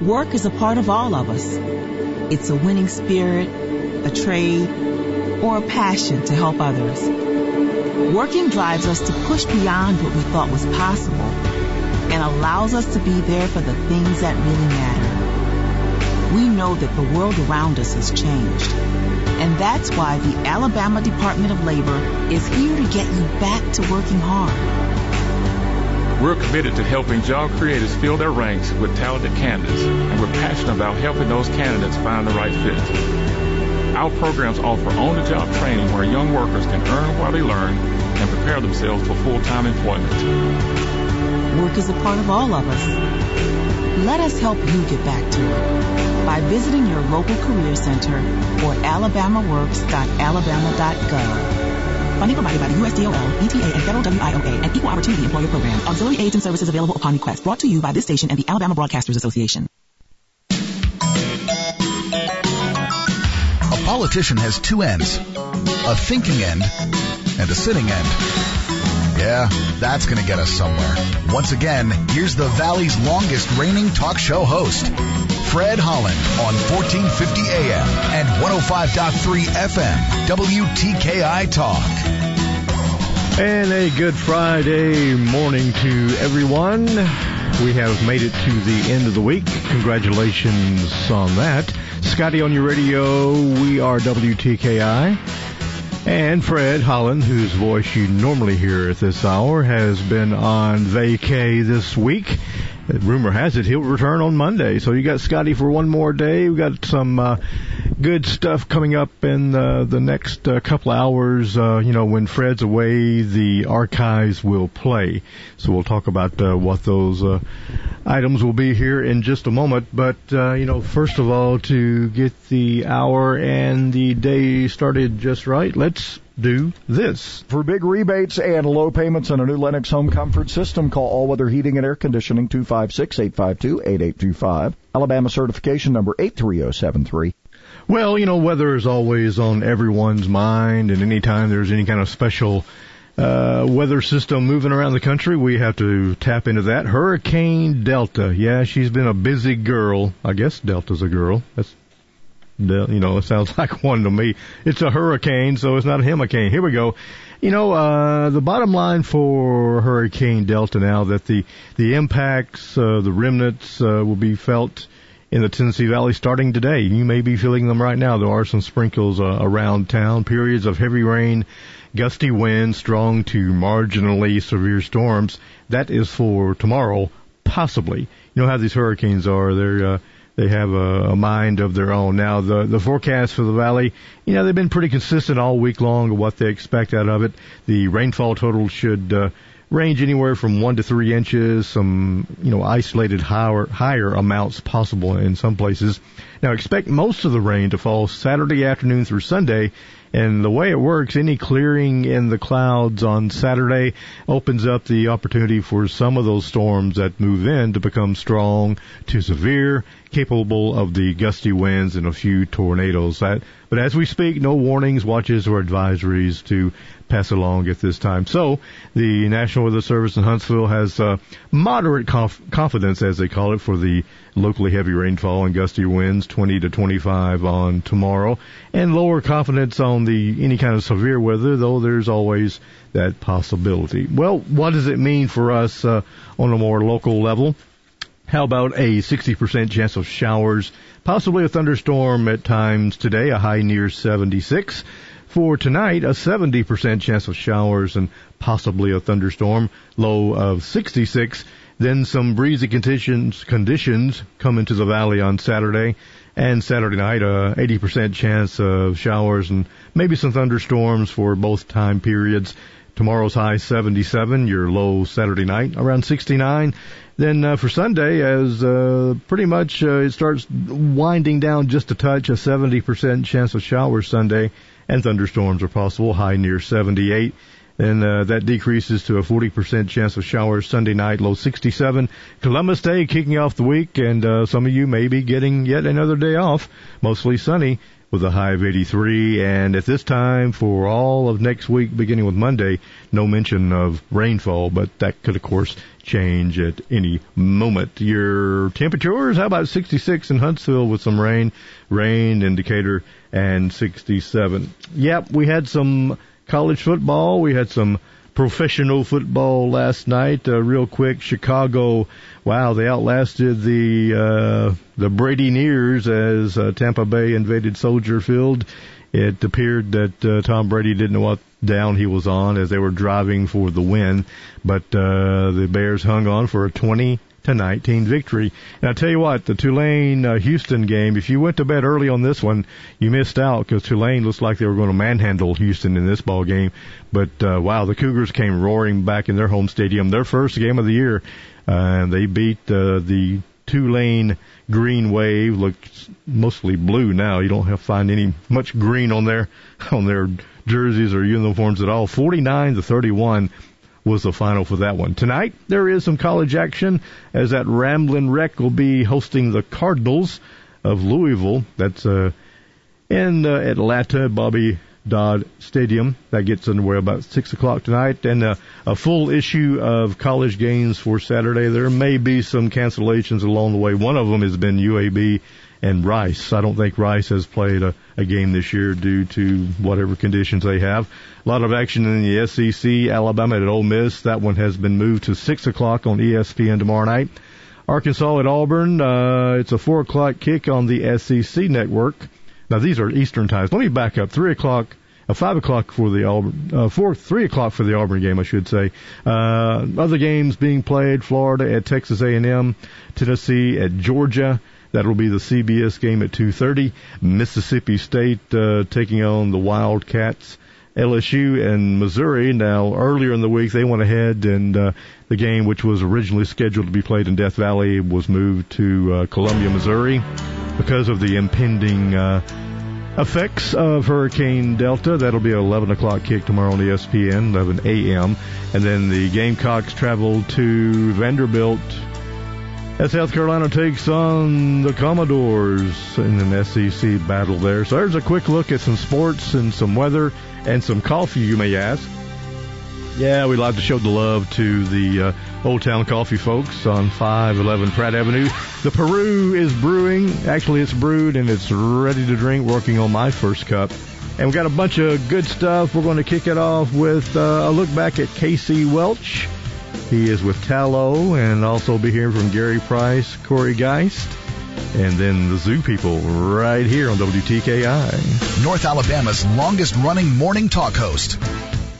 Work is a part of all of us. It's a winning spirit, a trade, or a passion to help others. Working drives us to push beyond what we thought was possible and allows us to be there for the things that really matter. We know that the world around us has changed. And that's why the Alabama Department of Labor is here to get you back to working hard. We're committed to helping job creators fill their ranks with talented candidates, and we're passionate about helping those candidates find the right fit. Our programs offer on-the-job training where young workers can earn while they learn and prepare themselves for full-time employment. Work is a part of all of us. Let us help you get back to it by visiting your local career center or alabamaworks.alabama.gov. Funding provided by the USDOL, ETA, and Federal WIOA and Equal Opportunity Employer Program. Auxiliary aids and services available upon request. Brought to you by this station and the Alabama Broadcasters Association. A politician has two ends, a thinking end and a sitting end. Yeah, that's going to get us somewhere. Once again, here's the Valley's longest reigning talk show host, Fred Holland on 1450 AM and 105.3 FM, WTKI Talk. And a good Friday morning to everyone. We have made it to the end of the week. Congratulations on that. Scotty on your radio. We are WTKI. And Fred Holland, whose voice you normally hear at this hour, has been on vacay this week. Rumor has it he'll return on Monday. So you got Scotty for one more day. We got some uh, good stuff coming up in uh, the next uh, couple hours. Uh, you know, when Fred's away, the archives will play. So we'll talk about uh, what those uh, items will be here in just a moment. But uh, you know, first of all, to get the hour and the day started just right, let's do this. For big rebates and low payments on a new Lennox home comfort system, call All Weather Heating and Air Conditioning 256-852-8825. Alabama certification number 83073. Well, you know, weather is always on everyone's mind, and anytime there's any kind of special uh, weather system moving around the country, we have to tap into that. Hurricane Delta. Yeah, she's been a busy girl. I guess Delta's a girl. That's you know, it sounds like one to me. It's a hurricane, so it's not a hurricane. Here we go. You know, uh, the bottom line for Hurricane Delta now that the, the impacts, uh, the remnants, uh, will be felt in the Tennessee Valley starting today. You may be feeling them right now. There are some sprinkles, uh, around town, periods of heavy rain, gusty winds, strong to marginally severe storms. That is for tomorrow, possibly. You know how these hurricanes are. They're, uh, they have a, a mind of their own. Now, the the forecast for the valley, you know, they've been pretty consistent all week long of what they expect out of it. The rainfall total should uh, range anywhere from one to three inches. Some, you know, isolated higher higher amounts possible in some places. Now, expect most of the rain to fall Saturday afternoon through Sunday, and the way it works, any clearing in the clouds on Saturday opens up the opportunity for some of those storms that move in to become strong to severe, capable of the gusty winds and a few tornadoes. That, but as we speak, no warnings, watches, or advisories to pass along at this time. So the National Weather Service in Huntsville has uh, moderate conf- confidence, as they call it, for the locally heavy rainfall and gusty winds, 20 to 25 on tomorrow, and lower confidence on the any kind of severe weather, though there's always that possibility. Well, what does it mean for us uh, on a more local level? How about a 60% chance of showers, possibly a thunderstorm at times today, a high near 76. For tonight, a 70% chance of showers and possibly a thunderstorm, low of 66. Then some breezy conditions, conditions come into the valley on Saturday and Saturday night, a 80% chance of showers and maybe some thunderstorms for both time periods. Tomorrow's high 77, your low Saturday night around 69. Then uh, for Sunday, as uh, pretty much uh, it starts winding down just a touch, a 70% chance of showers Sunday, and thunderstorms are possible, high near 78. Then uh, that decreases to a 40% chance of showers Sunday night, low 67. Columbus Day kicking off the week, and uh, some of you may be getting yet another day off, mostly sunny, with a high of 83. And at this time, for all of next week, beginning with Monday, no mention of rainfall, but that could, of course, change at any moment. Your temperatures, how about 66 in Huntsville with some rain, rain indicator, and 67. Yep, we had some college football. We had some professional football last night. Uh, real quick, Chicago. Wow, they outlasted the uh, the Bradyneers as uh, Tampa Bay invaded Soldier Field. It appeared that uh, Tom Brady didn't know what down he was on as they were driving for the win, but uh, the Bears hung on for a 20 to 19 victory. And I tell you what, the Tulane uh, Houston game, if you went to bed early on this one, you missed out because Tulane looks like they were going to manhandle Houston in this ball game. But uh, wow, the Cougars came roaring back in their home stadium, their first game of the year, uh, and they beat uh, the Tulane green wave. Looks mostly blue now. You don't have to find any much green on their on their jerseys or uniforms at all. 49 to 31 was the final for that one. Tonight there is some college action as that Ramblin' Wreck will be hosting the Cardinals of Louisville. That's uh, in uh, Atlanta, Bobby Dodd Stadium. That gets underway about six o'clock tonight, and uh, a full issue of college games for Saturday. There may be some cancellations along the way. One of them has been UAB and Rice. I don't think Rice has played a, a game this year due to whatever conditions they have. A lot of action in the SEC. Alabama at Ole Miss. That one has been moved to six o'clock on ESPN tomorrow night. Arkansas at Auburn. Uh, it's a four o'clock kick on the SEC network. Now these are Eastern times. Let me back up. Three o'clock, uh, five o'clock for the Auburn, uh, four, three o'clock for the Auburn game, I should say. Uh, other games being played: Florida at Texas A&M, Tennessee at Georgia. That'll be the CBS game at 2:30. Mississippi State uh, taking on the Wildcats. LSU and Missouri. Now, earlier in the week, they went ahead and uh, the game, which was originally scheduled to be played in Death Valley, was moved to uh, Columbia, Missouri, because of the impending uh, effects of Hurricane Delta. That'll be an 11 o'clock kick tomorrow on ESPN, 11 a.m. And then the Gamecocks travel to Vanderbilt as South Carolina takes on the Commodores in an SEC battle there. So there's a quick look at some sports and some weather and some coffee, you may ask. Yeah, we'd like to show the love to the uh, Old Town Coffee folks on 511 Pratt Avenue. The Peru is brewing. Actually, it's brewed and it's ready to drink, working on my first cup. And we got a bunch of good stuff. We're going to kick it off with uh, a look back at Casey Welch. He is with Tallo and also be hearing from Gary Price, Corey Feist, and then the Zoo People right here on WTKI. North Alabama's longest running morning talk host.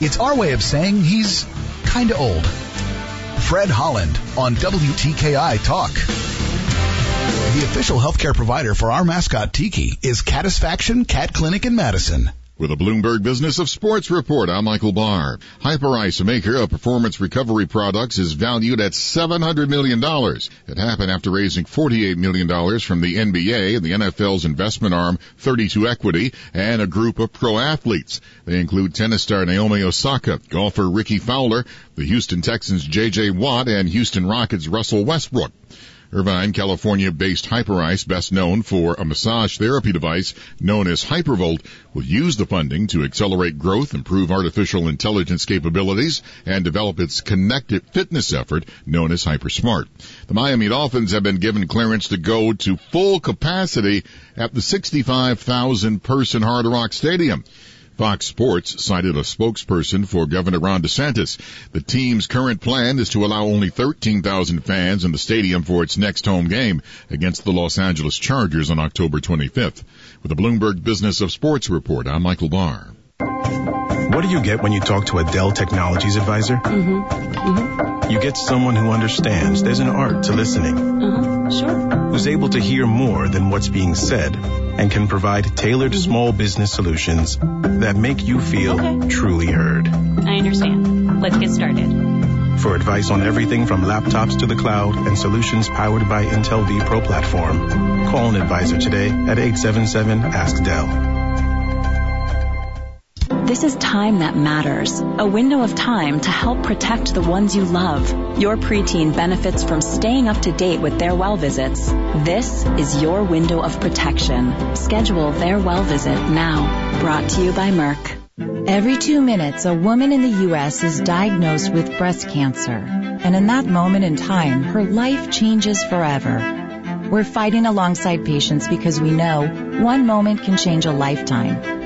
It's our way of saying he's kinda old. Fred Holland on WTKI Talk. The official healthcare provider for our mascot Tiki is Catisfaction Cat Clinic in Madison. With a Bloomberg Business of Sports report, I'm Michael Barr. Hyperice, a maker of performance recovery products, is valued at $700 million. It happened after raising $48 million from the NBA and the NFL's investment arm 32 Equity and a group of pro athletes. They include tennis star Naomi Osaka, golfer Rickie Fowler, the Houston Texans J.J. Watt, and Houston Rockets Russell Westbrook. Irvine, California-based Hyperice, best known for a massage therapy device known as Hypervolt, will use the funding to accelerate growth, improve artificial intelligence capabilities, and develop its connected fitness effort known as Hypersmart. The Miami Dolphins have been given clearance to go to full capacity at the 65,000 person Hard Rock Stadium. Fox Sports cited a spokesperson for Governor Ron DeSantis. The team's current plan is to allow only 13,000 fans in the stadium for its next home game against the Los Angeles Chargers on October 25th. With the Bloomberg Business of Sports report, I'm Michael Barr. What do you get when you talk to a Dell Technologies advisor? Mm-hmm. Mm-hmm. You get someone who understands there's an art to listening. Uh-huh. Sure. Who's able to hear more than what's being said and can provide tailored mm-hmm. small business solutions that make you feel okay. truly heard. I understand. Let's get started. For advice on everything from laptops to the cloud and solutions powered by Intel vPro platform, call an advisor today at 877 Ask Dell. This is time that matters. A window of time to help protect the ones you love. Your preteen benefits from staying up to date with their well visits. This is your window of protection. Schedule their well visit now. Brought to you by Merck. Every two minutes, a woman in the U.S. is diagnosed with breast cancer. And in that moment in time, her life changes forever. We're fighting alongside patients because we know one moment can change a lifetime.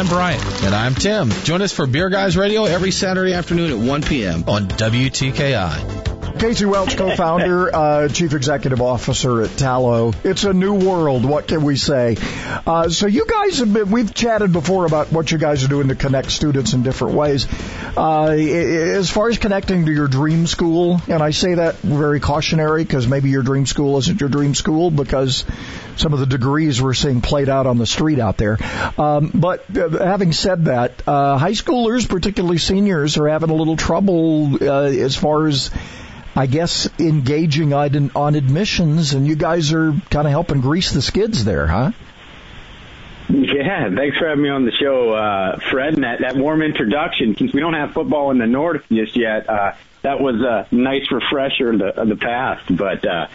I'm Brian. And I'm Tim. Join us for Beer Guys Radio every Saturday afternoon at 1 p.m. on WTKI. Casey Welch, co-founder, uh, chief executive officer at Tallo. It's a new world. What can we say? Uh, so you guys have been, we've chatted before about what you guys are doing to connect students in different ways. Uh, as far as connecting to your dream school, and I say that very cautionary because maybe your dream school isn't your dream school because some of the degrees we're seeing played out on the street out there. Um, but uh, having said that, uh, high schoolers, particularly seniors, are having a little trouble uh, as far as I guess engaging on, on admissions, and you guys are kind of helping grease the skids there, huh? Yeah, thanks for having me on the show, uh, Fred. And that, that warm introduction, since we don't have football in the North just yet, uh, that was a nice refresher of the, of the past. But uh,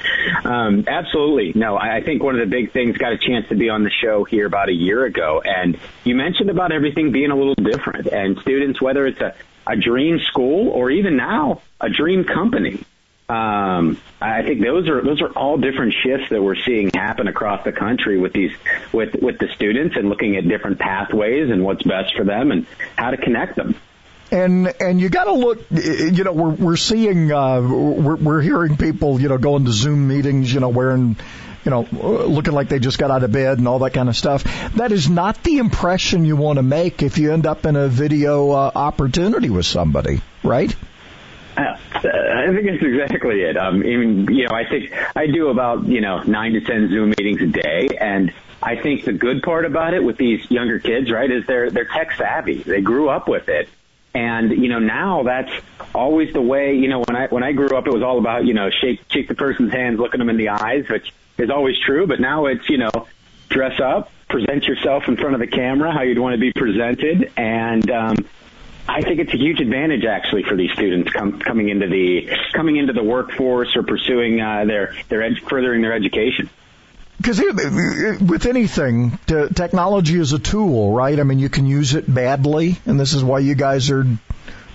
um, absolutely, no. I, I think one of the big things got a chance to be on the show here about a year ago, and you mentioned about everything being a little different, and students, whether it's a a dream school or even now a dream company. Um, I think those are those are all different shifts that we're seeing happen across the country with these with with the students and looking at different pathways and what's best for them and how to connect them. And and you got to look. You know, we're we're seeing uh, we're we're hearing people you know going to Zoom meetings. You know, wearing you know, looking like they just got out of bed and all that kind of stuff. That is not the impression you want to make if you end up in a video uh, opportunity with somebody, right? Uh, I think that's exactly it. Um, I mean, you know, I think I do about you know nine to ten Zoom meetings a day, and I think the good part about it with these younger kids, right, is they're they're tech savvy. They grew up with it, and you know now that's always the way. You know, when I when I grew up, it was all about you know shake shake the person's hands, look at them in the eyes, which is always true. But now it's you know dress up, present yourself in front of the camera how you'd want to be presented, and um, I think it's a huge advantage actually for these students com- coming into the coming into the workforce or pursuing uh, their their ed- furthering their education. Because with anything, technology is a tool, right? I mean, you can use it badly, and this is why you guys are.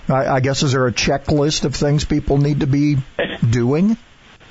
I, I guess is there a checklist of things people need to be doing?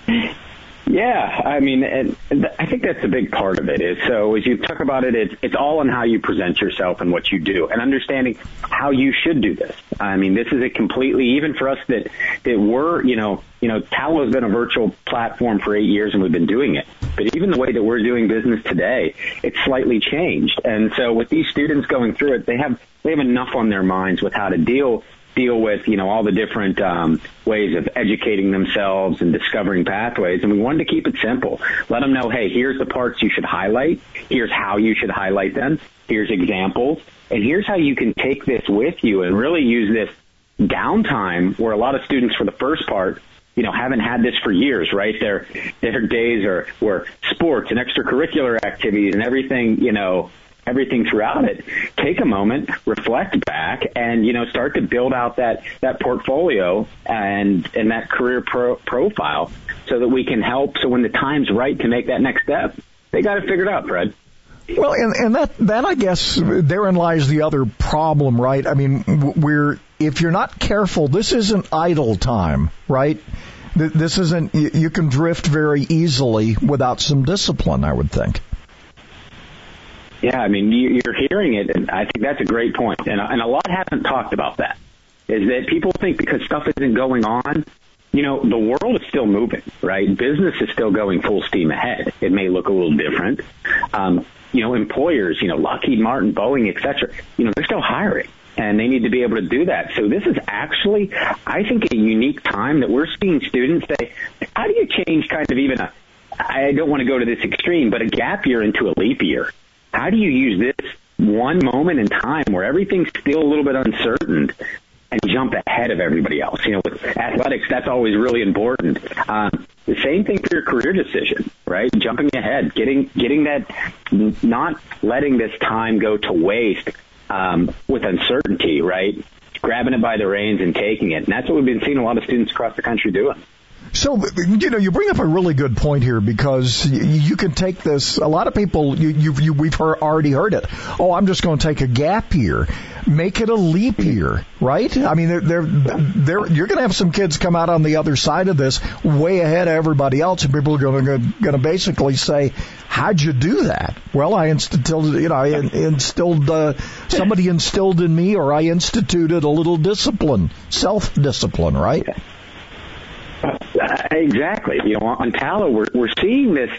Yeah, I mean, and I think that's a big part of it. Is so as you talk about it, it's it's all on how you present yourself and what you do, and understanding how you should do this. I mean, this is a completely even for us that that we're you know you know Tallo has been a virtual platform for eight years and we've been doing it, but even the way that we're doing business today, it's slightly changed. And so with these students going through it, they have they have enough on their minds with how to deal deal with, you know, all the different um, ways of educating themselves and discovering pathways. And we wanted to keep it simple. Let them know, hey, here's the parts you should highlight. Here's how you should highlight them. Here's examples. And here's how you can take this with you and really use this downtime where a lot of students for the first part you know haven't had this for years right their their days are were sports and extracurricular activities and everything you know everything throughout it, take a moment, reflect back, and you know start to build out that that portfolio and and that career pro- profile, so that we can help. So when the time's right to make that next step, they got it figured out, Fred. Well, and, and that, that I guess therein lies the other problem, right? I mean, we're, if you're not careful, this isn't idle time, right? This isn't, you can drift very easily without some discipline, I would think. Yeah, I mean, you're hearing it, and I think that's a great point. And, a lot haven't talked about that. Is that people think because stuff isn't going on, you know, the world is still moving, right? Business is still going full steam ahead. It may look a little different. Um, you know, employers, you know, Lockheed Martin, Boeing, et cetera, you know, they're still hiring and they need to be able to do that. So this is actually, I think, a unique time that we're seeing students say, how do you change kind of even a, I don't want to go to this extreme, but a gap year into a leap year? How do you use this one moment in time where everything's still a little bit uncertain and jump ahead of everybody else? You know, with athletics, that's always really important. Um, the same thing for your career decision, right? Jumping ahead, getting getting that, not letting this time go to waste um, with uncertainty, right? Grabbing it by the reins and taking it, and that's what we've been seeing a lot of students across the country doing. So, you know, you bring up a really good point here because you can take this. A lot of people, you, you, you we've heard, already heard it. Oh, I'm just going to take a gap year. Make it a leap year, right? I mean, they're, they're, they're, you're going to have some kids come out on the other side of this way ahead of everybody else, and people are going to, going to basically say, "How'd you do that?" Well, I instilled, you know, I instilled uh, somebody instilled in me, or I instituted a little discipline, self discipline, right? Exactly. You know, on Tallo, we're we're seeing this.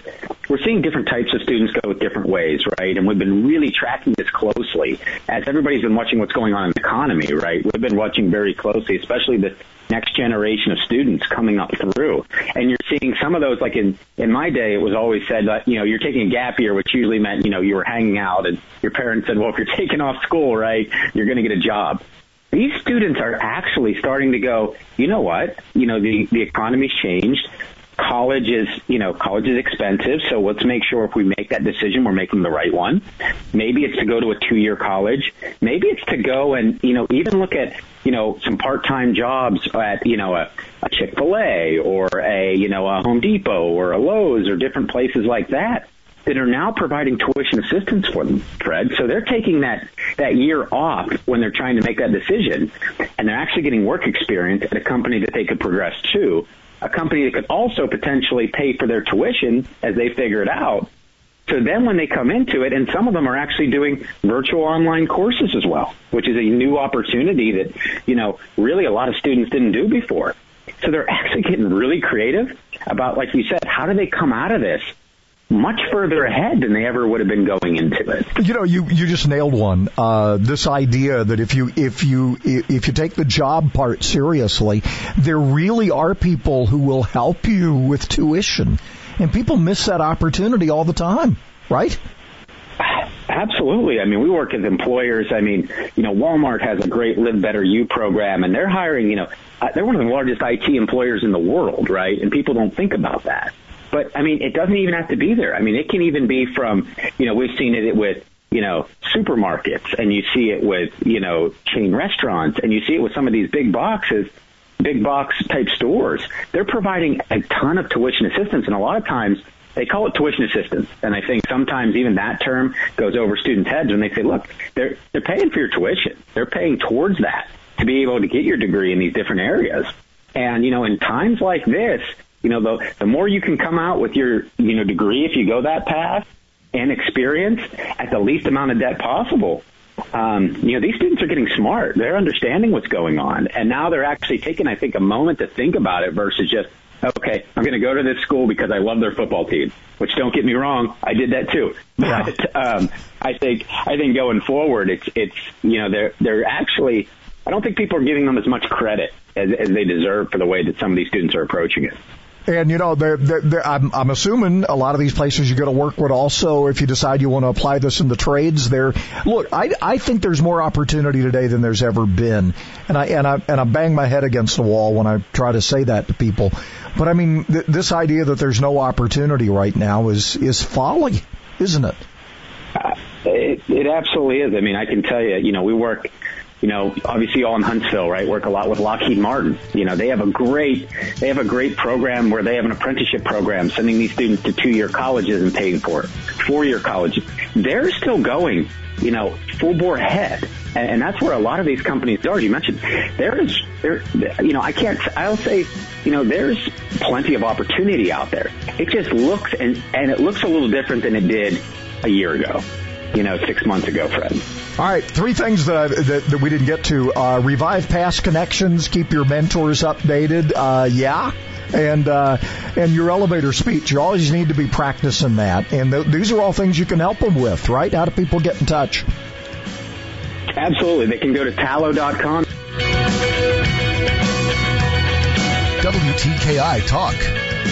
We're seeing different types of students go different ways, right? And we've been really tracking this closely as everybody's been watching what's going on in the economy, right? We've been watching very closely, especially the next generation of students coming up through. And you're seeing some of those, like in in my day, it was always said that you know you're taking a gap year, which usually meant you know you were hanging out, and your parents said, well, if you're taking off school, right, you're going to get a job these students are actually starting to go, you know what? You know, the, the economy's changed. College is, you know, college is expensive, so let's make sure if we make that decision, we're making the right one. Maybe it's to go to a two-year college. Maybe it's to go and, you know, even look at, you know, some part-time jobs at, you know, a, a Chick-fil-A or a, you know, a Home Depot or a Lowe's or different places like that that are now providing tuition assistance for them, Fred. So they're taking that, that year off when they're trying to make that decision, and they're actually getting work experience at a company that they could progress to, a company that could also potentially pay for their tuition as they figure it out. So then when they come into it, and some of them are actually doing virtual online courses as well, which is a new opportunity that, you know, really a lot of students didn't do before. So they're actually getting really creative about, like you said, how do they come out of this much further ahead than they ever would have been going into it. You know, you you just nailed one. Uh, this idea that if you if you if you take the job part seriously, there really are people who will help you with tuition, and people miss that opportunity all the time, right? Absolutely. I mean, we work with employers. I mean, you know, Walmart has a great Live Better You program, and they're hiring. You know, uh, they're one of the largest IT employers in the world, right? And people don't think about that. But I mean, it doesn't even have to be there. I mean, it can even be from, you know, we've seen it with, you know, supermarkets and you see it with, you know, chain restaurants and you see it with some of these big boxes, big box type stores. They're providing a ton of tuition assistance and a lot of times they call it tuition assistance. And I think sometimes even that term goes over students' heads when they say, look, they're, they're paying for your tuition. They're paying towards that to be able to get your degree in these different areas. And, you know, in times like this, you know, the, the more you can come out with your, you know, degree if you go that path and experience at the least amount of debt possible, um, you know, these students are getting smart. They're understanding what's going on. And now they're actually taking, I think, a moment to think about it versus just, okay, I'm going to go to this school because I love their football team, which don't get me wrong. I did that too. But, um, I think, I think going forward, it's, it's, you know, they're, they're actually I don't think people are giving them as much credit as, as they deserve for the way that some of these students are approaching it. And you know, they're, they're, they're, I'm, I'm assuming a lot of these places you're going to work with also, if you decide you want to apply this in the trades, there. Look, I, I think there's more opportunity today than there's ever been, and I and I and I bang my head against the wall when I try to say that to people. But I mean, th- this idea that there's no opportunity right now is is folly, isn't it? Uh, it, it absolutely is. I mean, I can tell you, you know, we work you know, obviously all in Huntsville, right? Work a lot with Lockheed Martin. You know, they have a great, they have a great program where they have an apprenticeship program, sending these students to two-year colleges and paying for it, four-year colleges. They're still going, you know, full bore ahead. And, and that's where a lot of these companies are. You mentioned there is, there, you know, I can't, I'll say, you know, there's plenty of opportunity out there. It just looks, and, and it looks a little different than it did a year ago you know, six months ago, Fred. All right, three things that, that, that we didn't get to. Uh, revive past connections, keep your mentors updated. Uh, yeah. And uh, and your elevator speech, you always need to be practicing that. And th- these are all things you can help them with, right? How do people get in touch? Absolutely, they can go to tallo.com. WTKI Talk.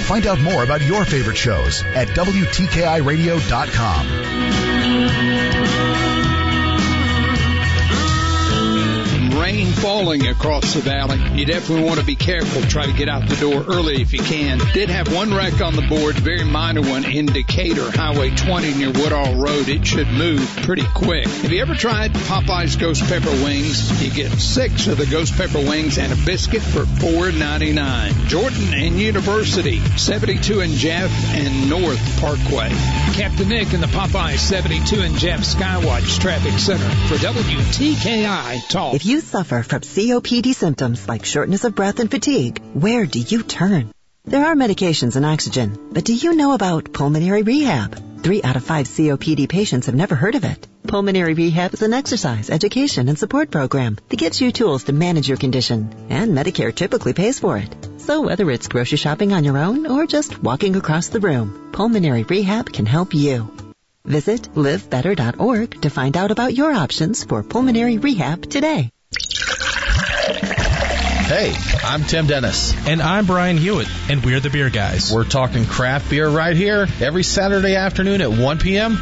Find out more about your favorite shows at WTKIRadio.com you. Rain falling across the valley. You definitely want to be careful. Try to get out the door early if you can. Did have one wreck on the board, very minor one in Decatur, Highway 20 near Woodall Road. It should move pretty quick. Have you ever tried Popeye's Ghost Pepper Wings? You get six of the Ghost Pepper Wings and a biscuit for $4.99. Jordan and University, 72 and Jeff and North Parkway. Captain Nick in the Popeye 72 and Jeff Skywatch Traffic Center for WTKI Talk. If you suffer from COPD symptoms like shortness of breath and fatigue, where do you turn? There are medications and oxygen, but do you know about pulmonary rehab? Three out of five COPD patients have never heard of it. Pulmonary rehab is an exercise, education, and support program that gives you tools to manage your condition, and Medicare typically pays for it. So whether it's grocery shopping on your own or just walking across the room, pulmonary rehab can help you. Visit livebetter.org to find out about your options for pulmonary rehab today. Hey, I'm Tim Dennis. And I'm Brian Hewitt, and we're the Beer Guys. We're talking craft beer right here every Saturday afternoon at 1 p.m.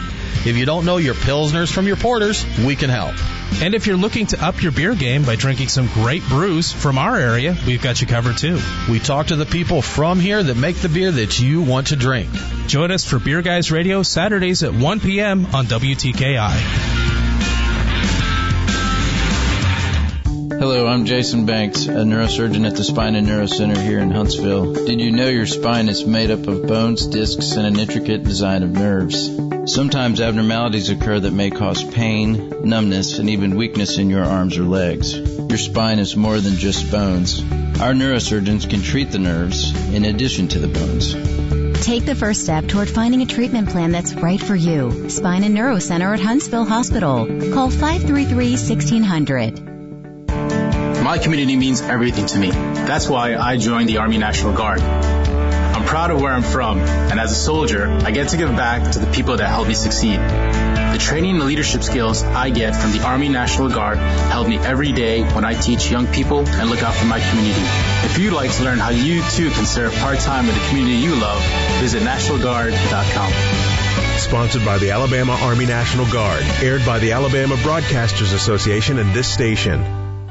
If you don't know your Pilsners from your Porters, we can help. And if you're looking to up your beer game by drinking some great brews from our area, we've got you covered too. We talk to the people from here that make the beer that you want to drink. Join us for Beer Guys Radio Saturdays at 1 p.m. on WTKI. Hello, I'm Jason Banks, a neurosurgeon at the Spine and Neuro Center here in Huntsville. Did you know your spine is made up of bones, discs, and an intricate design of nerves? Sometimes abnormalities occur that may cause pain, numbness, and even weakness in your arms or legs. Your spine is more than just bones. Our neurosurgeons can treat the nerves in addition to the bones. Take the first step toward finding a treatment plan that's right for you. Spine and Neuro Center at Huntsville Hospital. Call 533 1600. My community means everything to me. That's why I joined the Army National Guard. I'm proud of where I'm from, and as a soldier, I get to give back to the people that helped me succeed. The training and leadership skills I get from the Army National Guard help me every day when I teach young people and look out for my community. If you'd like to learn how you too can serve part-time with the community you love, visit nationalguard.com. Sponsored by the Alabama Army National Guard, aired by the Alabama Broadcasters Association and this station.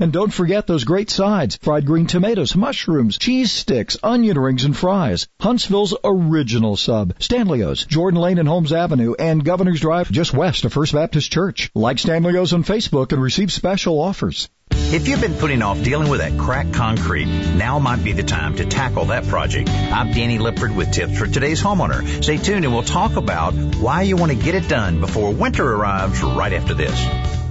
And don't forget those great sides, fried green tomatoes, mushrooms, cheese sticks, onion rings, and fries. Huntsville's original sub, Stanley's, Jordan Lane and Holmes Avenue, and Governor's Drive just west of First Baptist Church. Like Stanley's on Facebook and receive special offers. If you've been putting off dealing with that cracked concrete, now might be the time to tackle that project. I'm Danny Lipford with tips for today's homeowner. Stay tuned and we'll talk about why you want to get it done before winter arrives right after this.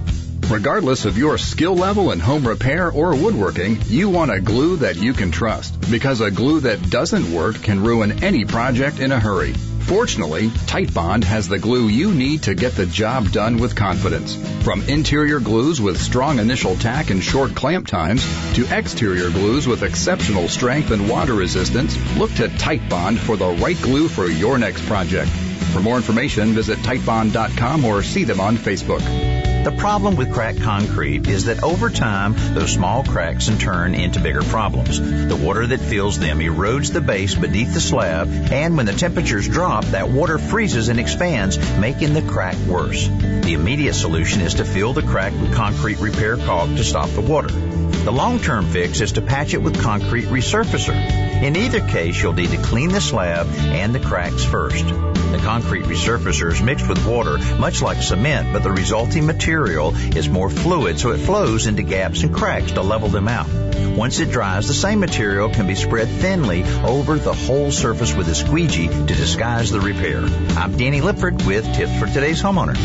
Regardless of your skill level in home repair or woodworking, you want a glue that you can trust because a glue that doesn't work can ruin any project in a hurry. Fortunately, Titebond has the glue you need to get the job done with confidence. From interior glues with strong initial tack and short clamp times to exterior glues with exceptional strength and water resistance, look to Titebond for the right glue for your next project. For more information, visit Titebond.com or see them on Facebook. The problem with cracked concrete is that over time, those small cracks in turn into bigger problems. The water that fills them erodes the base beneath the slab, and when the temperatures drop, that water freezes and expands, making the crack worse. The immediate solution is to fill the crack with concrete repair caulk to stop the water. The long-term fix is to patch it with concrete resurfacer. In either case, you'll need to clean the slab and the cracks first. The concrete resurfacer is mixed with water, much like cement, but the resulting material is more fluid, so it flows into gaps and cracks to level them out. Once it dries, the same material can be spread thinly over the whole surface with a squeegee to disguise the repair. I'm Danny Lipford with tips for today's homeowner.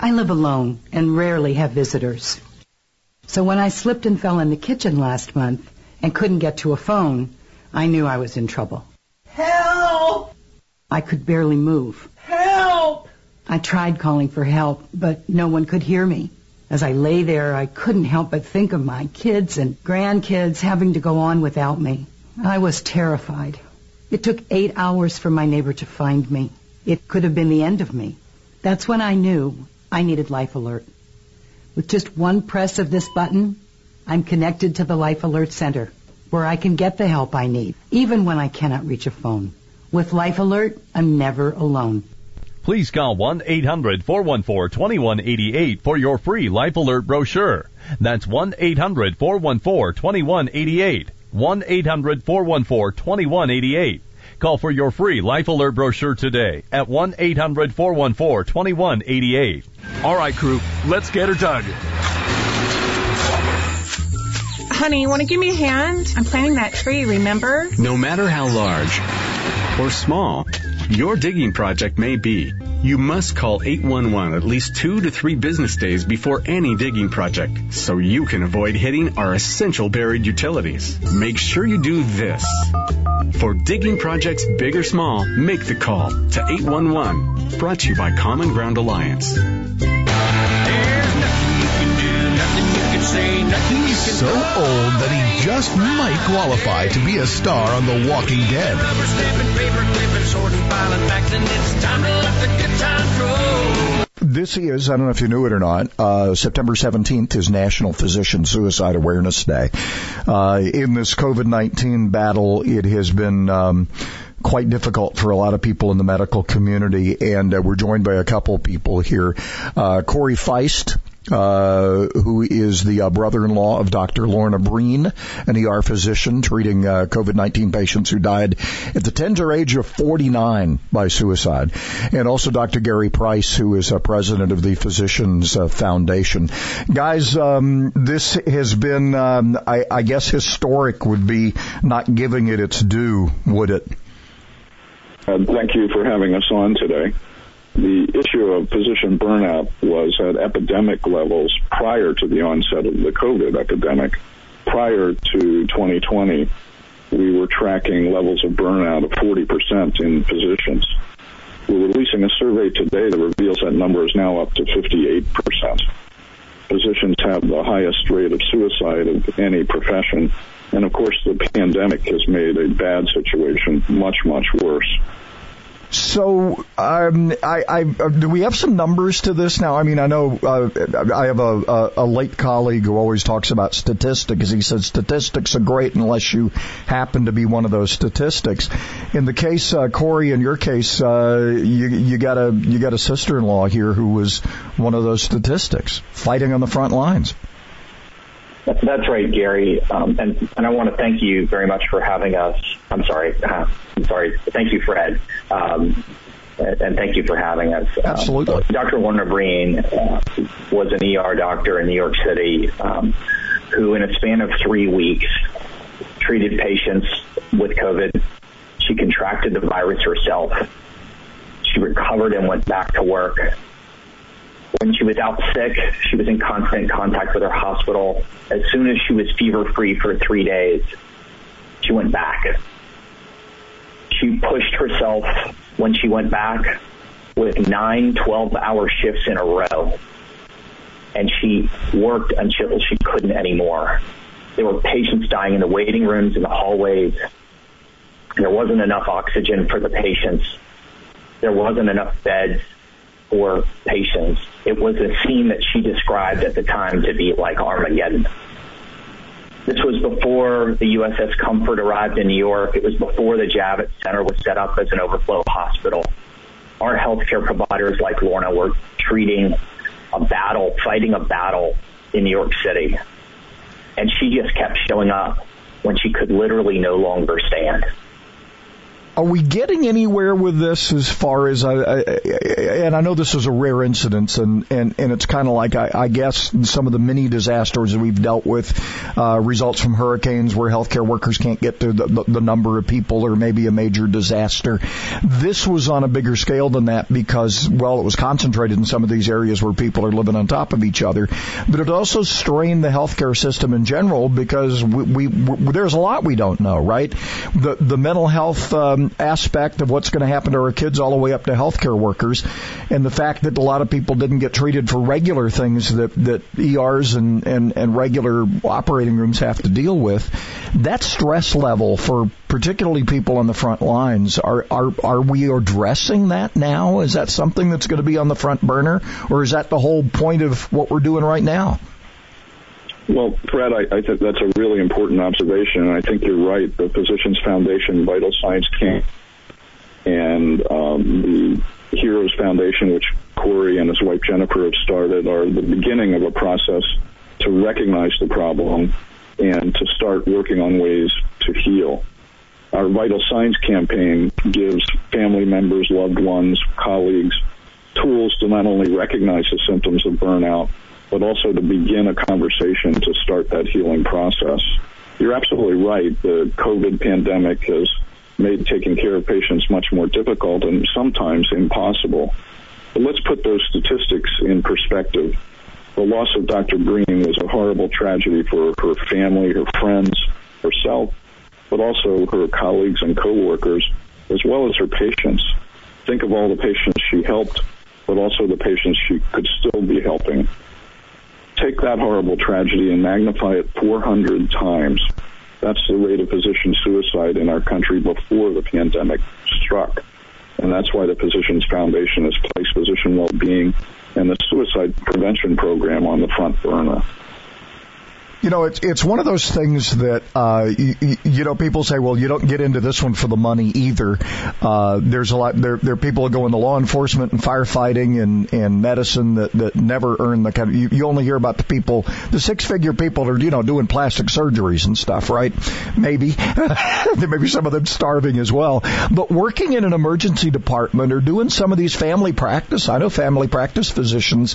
I live alone and rarely have visitors. So when I slipped and fell in the kitchen last month and couldn't get to a phone, I knew I was in trouble. Help! I could barely move. Help! I tried calling for help, but no one could hear me. As I lay there, I couldn't help but think of my kids and grandkids having to go on without me. I was terrified. It took eight hours for my neighbor to find me. It could have been the end of me. That's when I knew I needed Life Alert. With just one press of this button, I'm connected to the Life Alert Center, where I can get the help I need, even when I cannot reach a phone. With Life Alert, I'm never alone. Please call 1-800-414-2188 for your free Life Alert brochure. That's 1-800-414-2188. 1-800-414-2188. Call for your free Life Alert brochure today at 1-800-414-2188. All right, crew, let's get her dug. Honey, you want to give me a hand? I'm planting that tree, remember? No matter how large or small your digging project may be, you must call 811 at least two to three business days before any digging project so you can avoid hitting our essential buried utilities. Make sure you do this. For digging projects big or small, make the call to 811. Brought to you by Common Ground Alliance. So old that he just might qualify to be a star on The Walking Dead. This is, I don't know if you knew it or not, uh, September 17th is National Physician Suicide Awareness Day. Uh, in this COVID-19 battle, it has been, um, quite difficult for a lot of people in the medical community, and uh, we're joined by a couple people here. Uh, Corey Feist, uh, who is the uh, brother-in-law of Dr. Lorna Breen, an ER physician treating uh, COVID-19 patients who died at the tender age of 49 by suicide, and also Dr. Gary Price, who is a president of the Physicians uh, Foundation. Guys, um, this has been, um, I, I guess, historic would be not giving it its due, would it? Uh, thank you for having us on today. The issue of physician burnout was at epidemic levels prior to the onset of the COVID epidemic. Prior to 2020, we were tracking levels of burnout of 40% in physicians. We're releasing a survey today that reveals that number is now up to 58%. Physicians have the highest rate of suicide of any profession and of course, the pandemic has made a bad situation much, much worse. So, um, I, I, do we have some numbers to this now? I mean, I know uh, I have a, a, a late colleague who always talks about statistics. He says statistics are great unless you happen to be one of those statistics. In the case, uh, Corey, in your case, uh, you, you got a you got a sister-in-law here who was one of those statistics, fighting on the front lines. That's right, Gary. Um, and, and I want to thank you very much for having us. I'm sorry. Uh, I'm sorry. Thank you, Fred. Um, and thank you for having us. Um, Absolutely. Um, Dr. Lorna Breen uh, was an ER doctor in New York City um, who, in a span of three weeks, treated patients with COVID. She contracted the virus herself. She recovered and went back to work when she was out sick, she was in constant contact with her hospital. As soon as she was fever free for three days, she went back. She pushed herself when she went back with nine 12 hour shifts in a row. And she worked until she couldn't anymore. There were patients dying in the waiting rooms, in the hallways. There wasn't enough oxygen for the patients. There wasn't enough beds for patients. It was a scene that she described at the time to be like Armageddon. This was before the USS Comfort arrived in New York. It was before the Javits Center was set up as an overflow hospital. Our healthcare providers like Lorna were treating a battle, fighting a battle in New York City. And she just kept showing up when she could literally no longer stand. Are we getting anywhere with this as far as I, I and I know this is a rare incident and and and it's kind of like I, I guess some of the many disasters that we've dealt with uh, results from hurricanes where healthcare workers can't get to the, the, the number of people or maybe a major disaster. This was on a bigger scale than that because well it was concentrated in some of these areas where people are living on top of each other, but it also strained the healthcare system in general because we, we, we there's a lot we don't know right the the mental health um, aspect of what's going to happen to our kids all the way up to healthcare workers and the fact that a lot of people didn't get treated for regular things that, that ERs and, and, and regular operating rooms have to deal with. That stress level for particularly people on the front lines, are, are, are we addressing that now? Is that something that's going to be on the front burner or is that the whole point of what we're doing right now? Well, Fred, I, I think that's a really important observation, and I think you're right. The Physicians Foundation Vital Signs Camp and um, the Heroes Foundation, which Corey and his wife Jennifer have started, are the beginning of a process to recognize the problem and to start working on ways to heal. Our Vital Signs campaign gives family members, loved ones, colleagues tools to not only recognize the symptoms of burnout, but also to begin a conversation to start that healing process. You're absolutely right. The COVID pandemic has made taking care of patients much more difficult and sometimes impossible. But let's put those statistics in perspective. The loss of Dr. Breen was a horrible tragedy for her family, her friends, herself, but also her colleagues and coworkers, as well as her patients. Think of all the patients she helped, but also the patients she could still be helping take that horrible tragedy and magnify it 400 times. That's the rate of physician suicide in our country before the pandemic struck. And that's why the Physicians Foundation has placed physician well-being and the suicide prevention program on the front burner. You know, it's it's one of those things that uh, you, you know people say, well, you don't get into this one for the money either. Uh, there's a lot there. There are people that go into law enforcement and firefighting and and medicine that that never earn the kind. Of, you, you only hear about the people, the six figure people that are you know doing plastic surgeries and stuff, right? Maybe maybe some of them starving as well. But working in an emergency department or doing some of these family practice. I know family practice physicians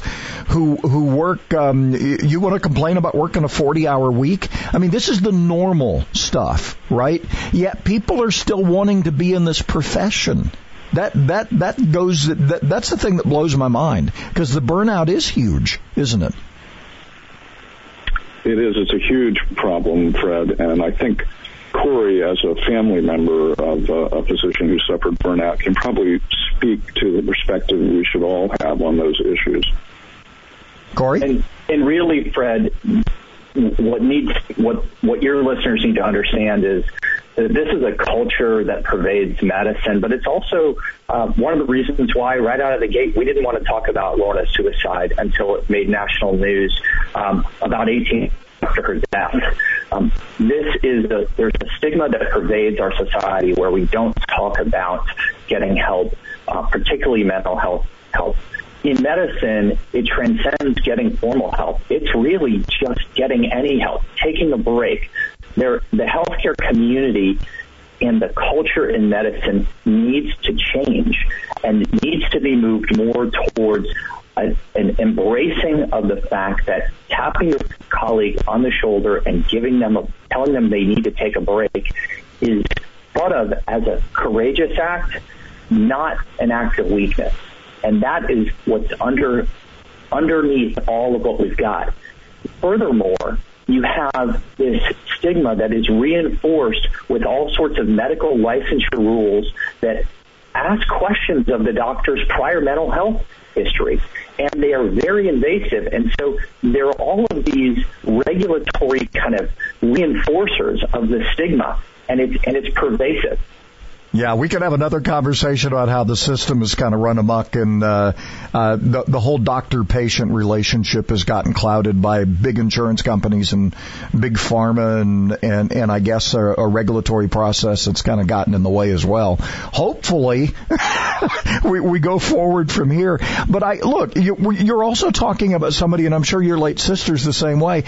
who who work. Um, you want to complain about working a forty 40 hour week. I mean, this is the normal stuff, right? Yet people are still wanting to be in this profession. That that that goes that, that's the thing that blows my mind because the burnout is huge, isn't it? It is. It's a huge problem, Fred, and I think Corey, as a family member of uh, a physician who suffered burnout, can probably speak to the perspective we should all have on those issues. Corey? And, and really, Fred, what needs what what your listeners need to understand is that this is a culture that pervades medicine, but it's also uh, one of the reasons why, right out of the gate, we didn't want to talk about Lorna's suicide until it made national news um, about 18 after her death. Um, this is a, there's a stigma that pervades our society where we don't talk about getting help, uh, particularly mental health help in medicine, it transcends getting formal help. It's really just getting any help, taking a break. There, the healthcare community and the culture in medicine needs to change and needs to be moved more towards a, an embracing of the fact that tapping your colleague on the shoulder and giving them a, telling them they need to take a break is thought of as a courageous act, not an act of weakness. And that is what's under underneath all of what we've got. Furthermore, you have this stigma that is reinforced with all sorts of medical licensure rules that ask questions of the doctor's prior mental health history. And they are very invasive. And so there are all of these regulatory kind of reinforcers of the stigma, and it's, and it's pervasive. Yeah, we could have another conversation about how the system has kind of run amok and uh, uh, the, the whole doctor-patient relationship has gotten clouded by big insurance companies and big pharma and and, and I guess a, a regulatory process that's kind of gotten in the way as well. Hopefully, we, we go forward from here. But I look, you, you're also talking about somebody, and I'm sure your late sister's the same way.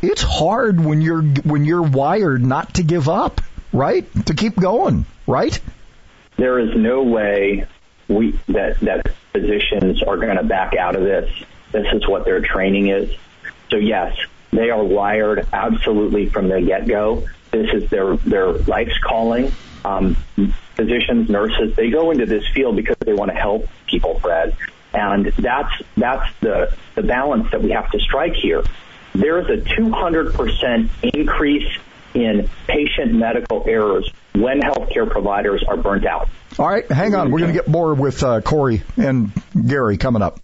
It's hard when you're when you're wired not to give up, right? To keep going right? There is no way we that that physicians are going to back out of this. This is what their training is. So yes, they are wired absolutely from the get go. This is their their life's calling. Um, physicians, nurses, they go into this field because they want to help people, Fred, and that's that's the the balance that we have to strike here. There is a 200% increase in patient medical errors when healthcare providers are burnt out. All right, hang on. We're going to get more with uh, Corey and Gary coming up.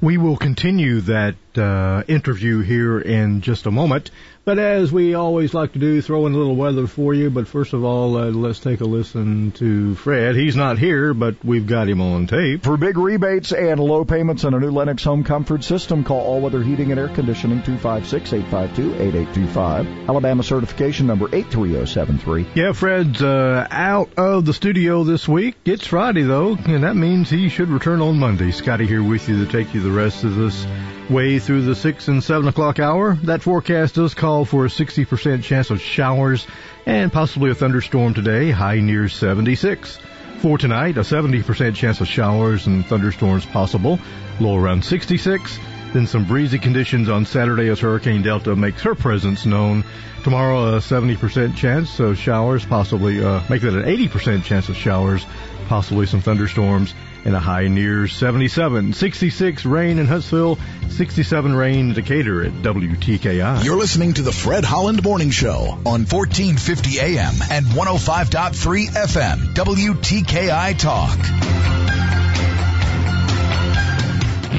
We will continue that uh, interview here in just a moment. But as we always like to do, throw in a little weather for you. But first of all, uh, let's take a listen to Fred. He's not here, but we've got him on tape. For big rebates and low payments on a new Lennox home comfort system, call All Weather Heating and Air Conditioning 256-852-8825. Alabama certification number 83073. Yeah, Fred's uh, out of the studio this week. It's Friday though, and that means he should return on Monday. Scotty here with you to take you the rest of this way through the 6 and 7 o'clock hour. That forecast does call for a 60% chance of showers and possibly a thunderstorm today, high near 76. For tonight, a 70% chance of showers and thunderstorms possible, low around 66. Then some breezy conditions on Saturday as Hurricane Delta makes her presence known. Tomorrow, a 70% chance of showers, possibly, uh, make that an 80% chance of showers, possibly some thunderstorms and a high near 77. 66 rain in Huntsville, 67 rain in Decatur at WTKI. You're listening to the Fred Holland Morning Show on 1450 AM and 105.3 FM, WTKI Talk.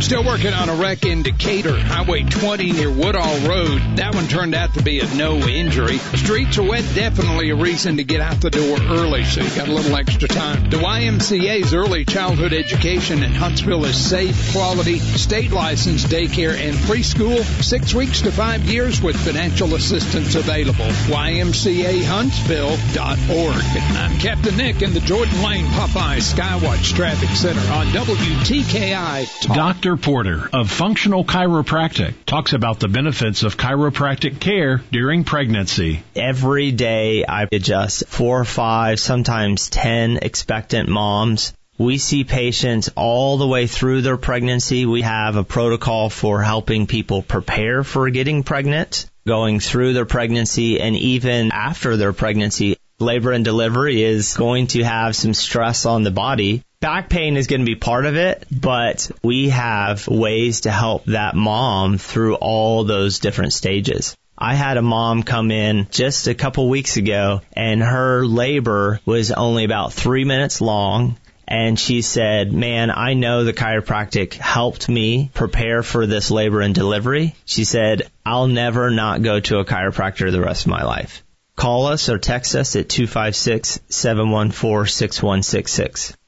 Still working on a wreck in Decatur, Highway 20 near Woodall Road. That one turned out to be a no injury. Streets are wet, definitely a reason to get out the door early, so you got a little extra time. The YMCA's early childhood education in Huntsville is safe, quality, state licensed daycare and preschool, six weeks to five years with financial assistance available. YMCAHuntsville.org. I'm Captain Nick in the Jordan Lane Popeye Skywatch Traffic Center on WTKI Talk. Dr. Porter of Functional Chiropractic talks about the benefits of chiropractic care during pregnancy. Every day I adjust four or five, sometimes ten expectant moms. We see patients all the way through their pregnancy. We have a protocol for helping people prepare for getting pregnant, going through their pregnancy, and even after their pregnancy. Labor and delivery is going to have some stress on the body back pain is going to be part of it, but we have ways to help that mom through all those different stages. I had a mom come in just a couple weeks ago and her labor was only about three minutes long. And she said, man, I know the chiropractic helped me prepare for this labor and delivery. She said, I'll never not go to a chiropractor the rest of my life. Call us or text us at 256 714 6166.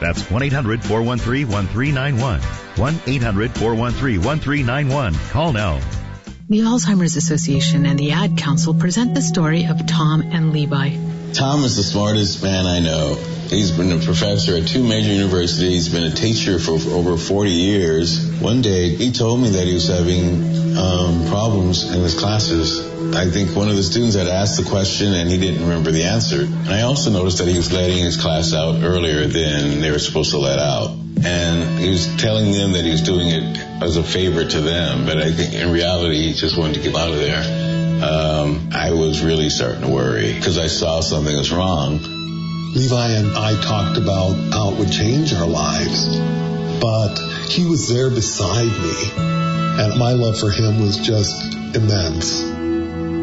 That's 1-800-413-1391. 1-800-413-1391. Call now. The Alzheimer's Association and the Ad Council present the story of Tom and Levi. Tom is the smartest man I know. He's been a professor at two major universities, He's been a teacher for over 40 years. One day he told me that he was having um, problems in his classes. I think one of the students had asked the question and he didn't remember the answer. And I also noticed that he was letting his class out earlier than they were supposed to let out. And he was telling them that he was doing it as a favor to them, but I think in reality he just wanted to get out of there. Um, I was really starting to worry because I saw something was wrong. Levi and I talked about how it would change our lives, but he was there beside me, and my love for him was just immense.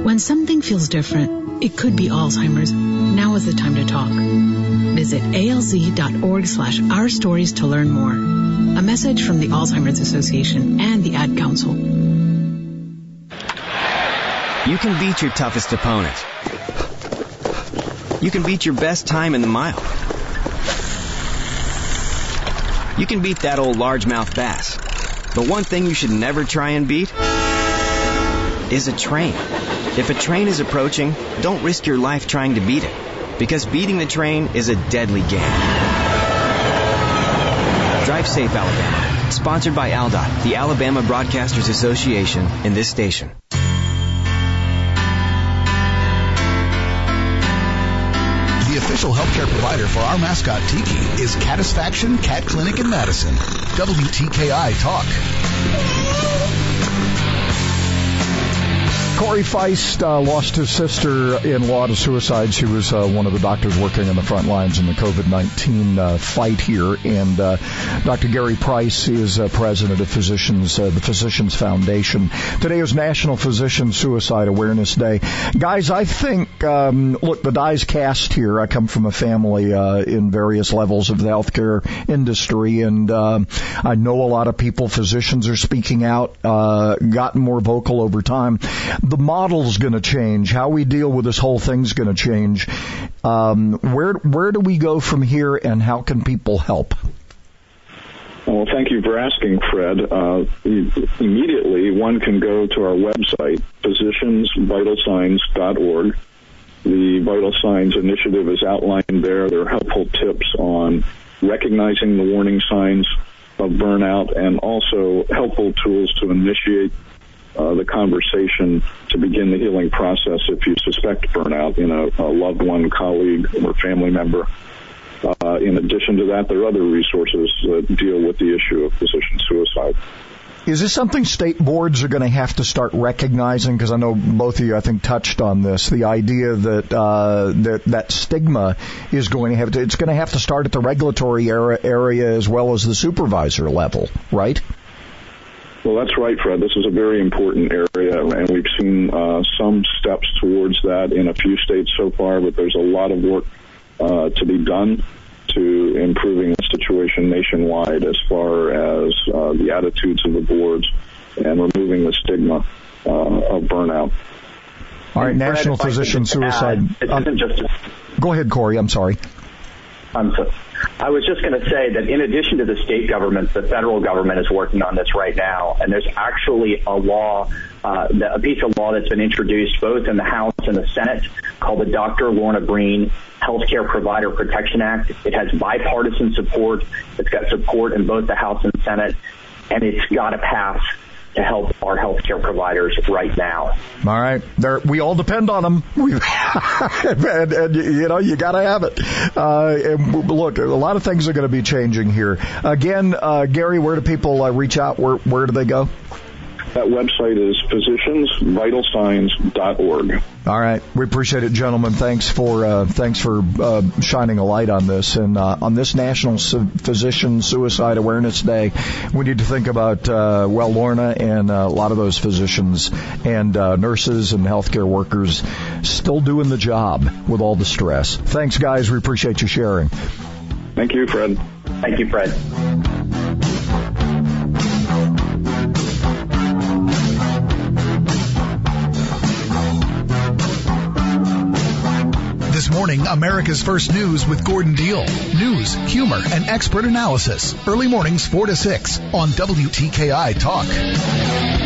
When something feels different, it could be Alzheimer's. Now is the time to talk. Visit alz.org slash our stories to learn more. A message from the Alzheimer's Association and the Ad Council. You can beat your toughest opponent. You can beat your best time in the mile. You can beat that old largemouth bass. But one thing you should never try and beat is a train. If a train is approaching, don't risk your life trying to beat it. Because beating the train is a deadly game. Drive safe, Alabama. Sponsored by ALDOT, the Alabama Broadcasters Association, in this station. Official healthcare provider for our mascot Tiki is Catisfaction Cat Clinic in Madison. WTKI Talk. Corey Feist uh, lost his sister-in-law to suicide. She was uh, one of the doctors working on the front lines in the COVID-19 uh, fight here. And uh, Dr. Gary Price is uh, president of Physicians, uh, the Physicians Foundation. Today is National Physician Suicide Awareness Day. Guys, I think, um, look, the die's cast here. I come from a family in various levels of the healthcare industry, and I know a lot of people, physicians are speaking out, gotten more vocal over time the model's going to change. How we deal with this whole thing's going to change. Um, where where do we go from here, and how can people help? Well, thank you for asking, Fred. Uh, immediately, one can go to our website, physiciansvitalsigns.org. The Vital Signs Initiative is outlined there. There are helpful tips on recognizing the warning signs of burnout and also helpful tools to initiate uh, the conversation to begin the healing process if you suspect burnout in a, a loved one, colleague, or family member. Uh, in addition to that, there are other resources that deal with the issue of physician suicide. Is this something state boards are going to have to start recognizing? Because I know both of you, I think, touched on this. The idea that uh, that that stigma is going to have to, it's going to have to start at the regulatory era, area as well as the supervisor level, right? Well, that's right, Fred. This is a very important area, and we've seen uh, some steps towards that in a few states so far, but there's a lot of work uh, to be done to improving the situation nationwide as far as uh, the attitudes of the boards and removing the stigma uh, of burnout. All right, National Physician Suicide. Um, just go ahead, Corey. I'm sorry. I'm so, I was just going to say that in addition to the state governments, the federal government is working on this right now, and there's actually a law, uh, a piece of law that's been introduced both in the House and the Senate called the Dr. Lorna Breen Healthcare Provider Protection Act. It has bipartisan support. It's got support in both the House and Senate, and it's got to pass to help our healthcare providers right now. All right, They're, we all depend on them, and, and, you know you got to have it. Uh, and look, a lot of things are going to be changing here. Again, uh, Gary, where do people uh, reach out? Where where do they go? That website is physiciansvitalsigns.org. All right, we appreciate it, gentlemen. Thanks for uh, thanks for uh, shining a light on this. And uh, on this National Physician Suicide Awareness Day, we need to think about uh, well, Lorna and uh, a lot of those physicians and uh, nurses and healthcare workers still doing the job with all the stress. Thanks, guys. We appreciate you sharing. Thank you, Fred. Thank you, Fred. This morning, America's First News with Gordon Deal. News, humor, and expert analysis. Early mornings 4 to 6 on WTKI Talk.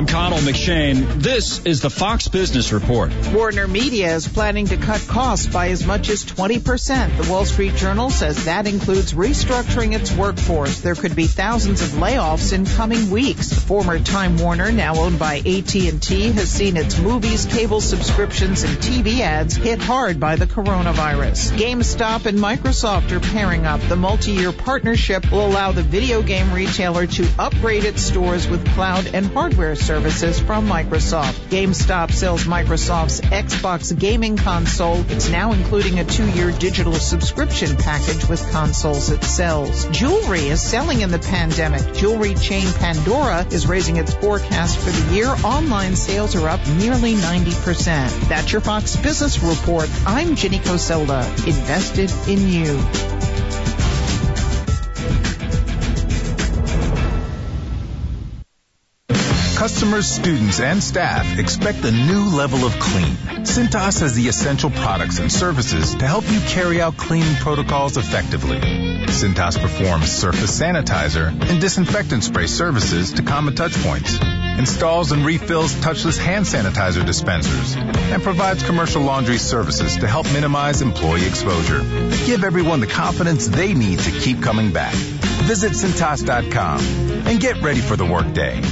I'm Connell McShane. This is the Fox Business Report. Warner Media is planning to cut costs by as much as 20%. The Wall Street Journal says that includes restructuring its workforce. There could be thousands of layoffs in coming weeks. The former Time Warner, now owned by AT&T, has seen its movies, cable subscriptions, and TV ads hit hard by the coronavirus. GameStop and Microsoft are pairing up. The multi-year partnership will allow the video game retailer to upgrade its stores with cloud and hardware services from Microsoft. GameStop sells Microsoft's Xbox gaming console. It's now including a two-year digital subscription package with consoles it sells. Jewelry is selling in the pandemic. Jewelry chain Pandora is raising its forecast for the year. Online sales are up nearly 90%. That's your Fox Business Report. I'm Ginny Coselda. Invested in you. Customers, students, and staff expect a new level of clean. Cintas has the essential products and services to help you carry out cleaning protocols effectively. Cintas performs surface sanitizer and disinfectant spray services to common touch points, installs and refills touchless hand sanitizer dispensers, and provides commercial laundry services to help minimize employee exposure. Give everyone the confidence they need to keep coming back. Visit Cintas.com and get ready for the workday.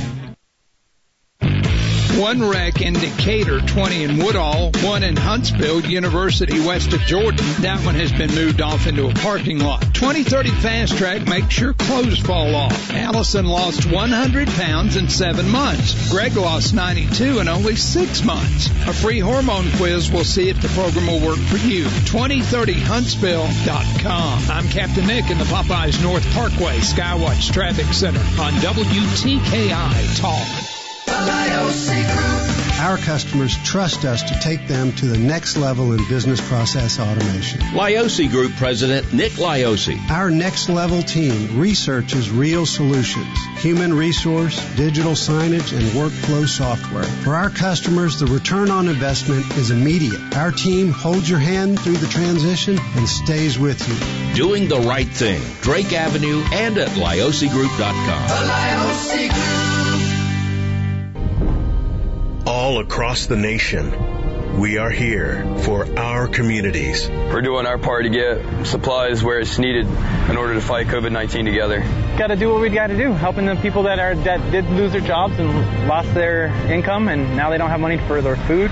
One wreck in Decatur, 20 in Woodall, one in Huntsville, University west of Jordan. That one has been moved off into a parking lot. 2030 Fast Track makes sure clothes fall off. Allison lost 100 pounds in seven months. Greg lost 92 in only six months. A free hormone quiz will see if the program will work for you. 2030huntsville.com. I'm Captain Nick in the Popeyes North Parkway Skywatch Traffic Center on WTKI Talk. Our customers trust us to take them to the next level in business process automation. Lioce Group President Nick Lioce. Our next level team researches real solutions, human resource, digital signage, and workflow software. For our customers, the return on investment is immediate. Our team holds your hand through the transition and stays with you. Doing the right thing. Drake Avenue and at liocegroup.com. The Lioce Group all across the nation. We are here for our communities. We're doing our part to get supplies where it's needed in order to fight COVID-19 together. Got to do what we got to do, helping the people that are that did lose their jobs and lost their income, and now they don't have money for their food.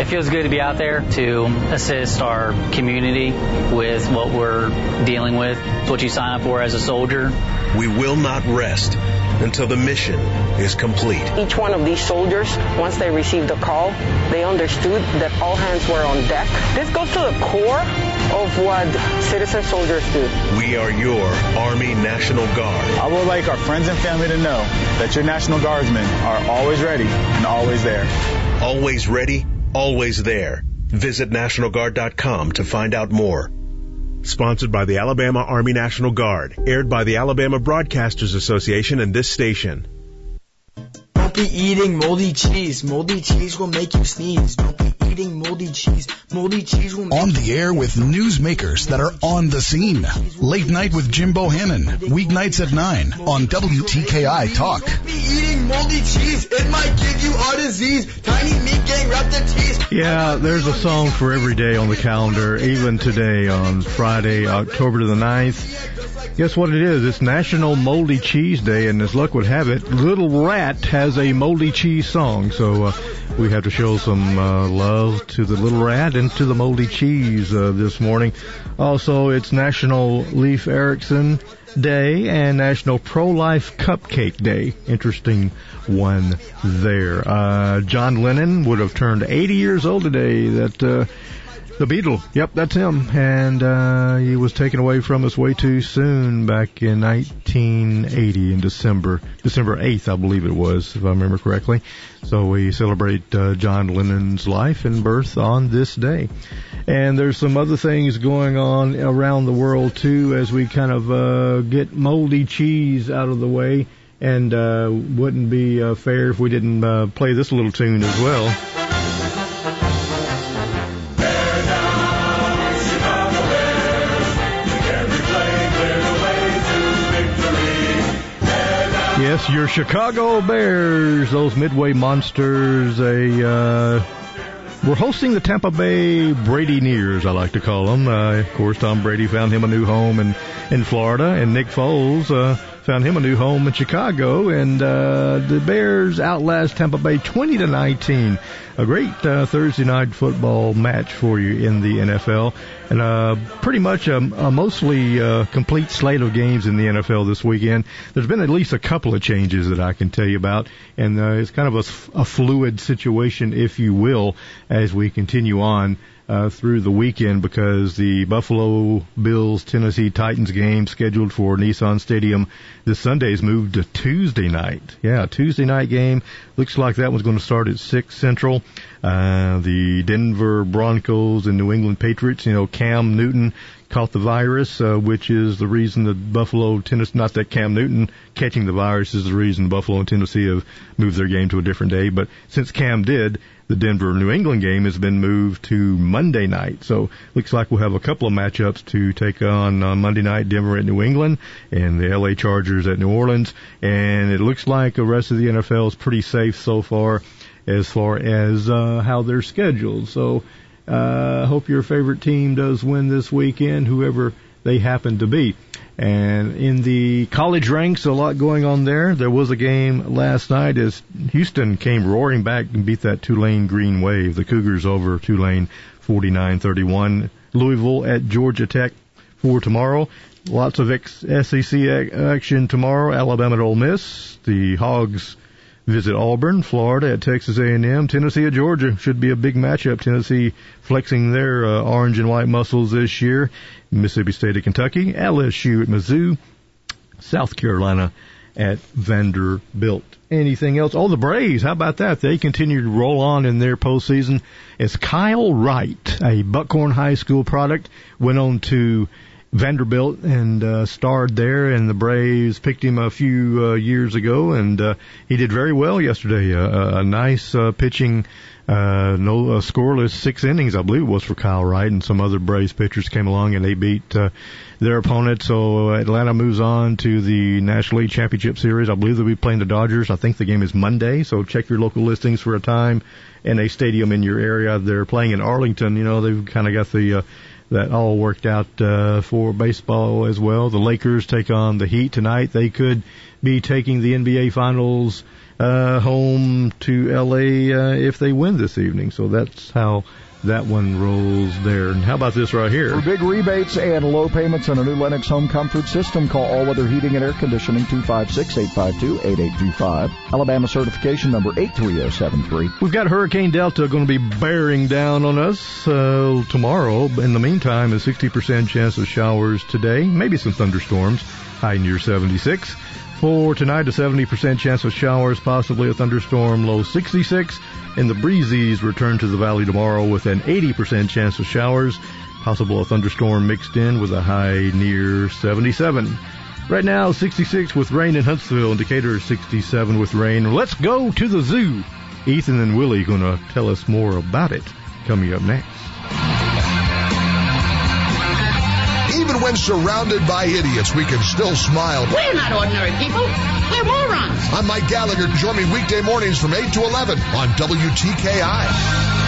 It feels good to be out there to assist our community with what we're dealing with. It's what you sign up for as a soldier. We will not rest until the mission is complete. Each one of these soldiers, once they received the call, they understood that all hands were on deck. This goes to the core of what citizen soldiers do. We are your Army National Guard. I would like our friends and family to know that your National Guardsmen are always ready and always there. Always ready, always there. Visit NationalGuard.com to find out more. Sponsored by the Alabama Army National Guard. Aired by the Alabama Broadcasters Association and this station. Don't be eating moldy cheese. Moldy cheese will make you sneeze. Don't be eating moldy cheese. Moldy cheese will On the air with newsmakers that are on the scene. Late night with Jim Bohannon. Weeknights at 9 on WTKI Talk. Be eating moldy cheese. It might give you heart disease. Tiny meat gang wrapped in cheese. Yeah, there's a song for every day on the calendar, even today on Friday, October the 9th. Guess what it is? It's National Moldy Cheese Day, and as luck would have it, Little Rat has a moldy cheese song. So uh, we have to show some uh, love to the Little Rat and to the moldy cheese uh, this morning. Also, it's National Leif Erikson Day and National Pro-Life Cupcake Day. Interesting one there. Uh, John Lennon would have turned 80 years old today. That uh, the Beatle. Yep, that's him. And uh, he was taken away from us way too soon back in 1980 in December, December 8th, I believe it was, if I remember correctly. So we celebrate uh, John Lennon's life and birth on this day. And there's some other things going on around the world too as we kind of uh, get moldy cheese out of the way. And uh, wouldn't be uh, fair if we didn't uh, play this little tune as well. Yes, your Chicago Bears, those Midway monsters, a uh, we're hosting the Tampa Bay Brady Nears, I like to call them. Uh, of course, Tom Brady found him a new home in in Florida, and Nick Foles uh, found him a new home in Chicago, and uh, the Bears outlast Tampa Bay 20 to 19. A great uh, Thursday night football match for you in the NFL, and uh, pretty much a, a mostly uh, complete slate of games in the NFL this weekend. There's been at least a couple of changes that I can tell you about, and uh, it's kind of a, a fluid situation, if you will, as we continue on uh, through the weekend because the Buffalo Bills Tennessee Titans game scheduled for Nissan Stadium this Sunday is moved to Tuesday night. Yeah, Tuesday night game. Looks like that one's going to start at 6 Central. Uh, the Denver Broncos and New England Patriots, you know, Cam Newton caught the virus, uh, which is the reason that Buffalo, Tennessee, not that Cam Newton catching the virus is the reason Buffalo and Tennessee have moved their game to a different day. But since Cam did, the Denver New England game has been moved to Monday night. So looks like we'll have a couple of matchups to take on on Monday night, Denver at New England and the LA Chargers at New Orleans. And it looks like the rest of the NFL is pretty safe so far as far as uh, how they're scheduled. So uh, hope your favorite team does win this weekend, whoever they happen to be. And in the college ranks, a lot going on there. There was a game last night as Houston came roaring back and beat that Tulane Green Wave. The Cougars over Tulane 49-31. Louisville at Georgia Tech for tomorrow. Lots of SEC action tomorrow. Alabama at Ole Miss. The Hogs visit Auburn, Florida at Texas A&M, Tennessee at Georgia. Should be a big matchup. Tennessee flexing their uh, orange and white muscles this year. Mississippi State at Kentucky, LSU at Mizzou, South Carolina at Vanderbilt. Anything else? Oh, the Braves. How about that? They continue to roll on in their postseason. As Kyle Wright, a Buckhorn High School product, went on to Vanderbilt and uh, starred there, and the Braves picked him a few uh, years ago, and uh, he did very well yesterday. Uh, a nice uh, pitching, uh, no uh, scoreless six innings, I believe it was for Kyle Wright, and some other Braves pitchers came along and they beat uh, their opponent. So Atlanta moves on to the National League Championship Series. I believe they'll be playing the Dodgers. I think the game is Monday, so check your local listings for a time and a stadium in your area. They're playing in Arlington. You know, they've kind of got the uh, that all worked out uh, for baseball as well. The Lakers take on the Heat tonight. They could be taking the NBA Finals uh, home to LA uh, if they win this evening. So that's how that one rolls there. And how about this right here? For big rebates and low payments on a new Lennox home comfort system, call All Weather Heating and Air Conditioning 256-852-8825. Alabama certification number 83073. We've got Hurricane Delta going to be bearing down on us uh, tomorrow. In the meantime, a 60% chance of showers today, maybe some thunderstorms, high near 76. For tonight, a 70% chance of showers, possibly a thunderstorm, low 66. And the breezies return to the valley tomorrow with an 80% chance of showers, possible a thunderstorm mixed in with a high near 77. Right now, 66 with rain in Huntsville, and Decatur 67 with rain. Let's go to the zoo. Ethan and Willie to tell us more about it coming up next. Even when surrounded by idiots, we can still smile. We're not ordinary people. We're morons. I'm Mike Gallagher. Join me weekday mornings from 8 to 11 on WTKI.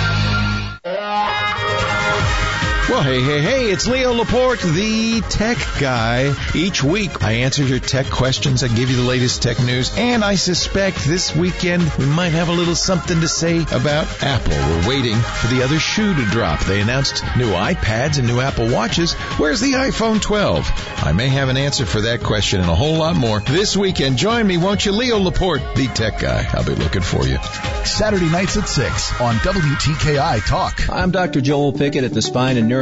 Well, hey, hey, hey, it's Leo Laporte, the tech guy. Each week, I answer your tech questions, I give you the latest tech news, and I suspect this weekend we might have a little something to say about Apple. We're waiting for the other shoe to drop. They announced new iPads and new Apple Watches. Where's the iPhone 12? I may have an answer for that question and a whole lot more this weekend. Join me, won't you? Leo Laporte, the tech guy. I'll be looking for you. Saturday nights at 6 on WTKI Talk. I'm Dr. Joel Pickett at the Spine and Neuro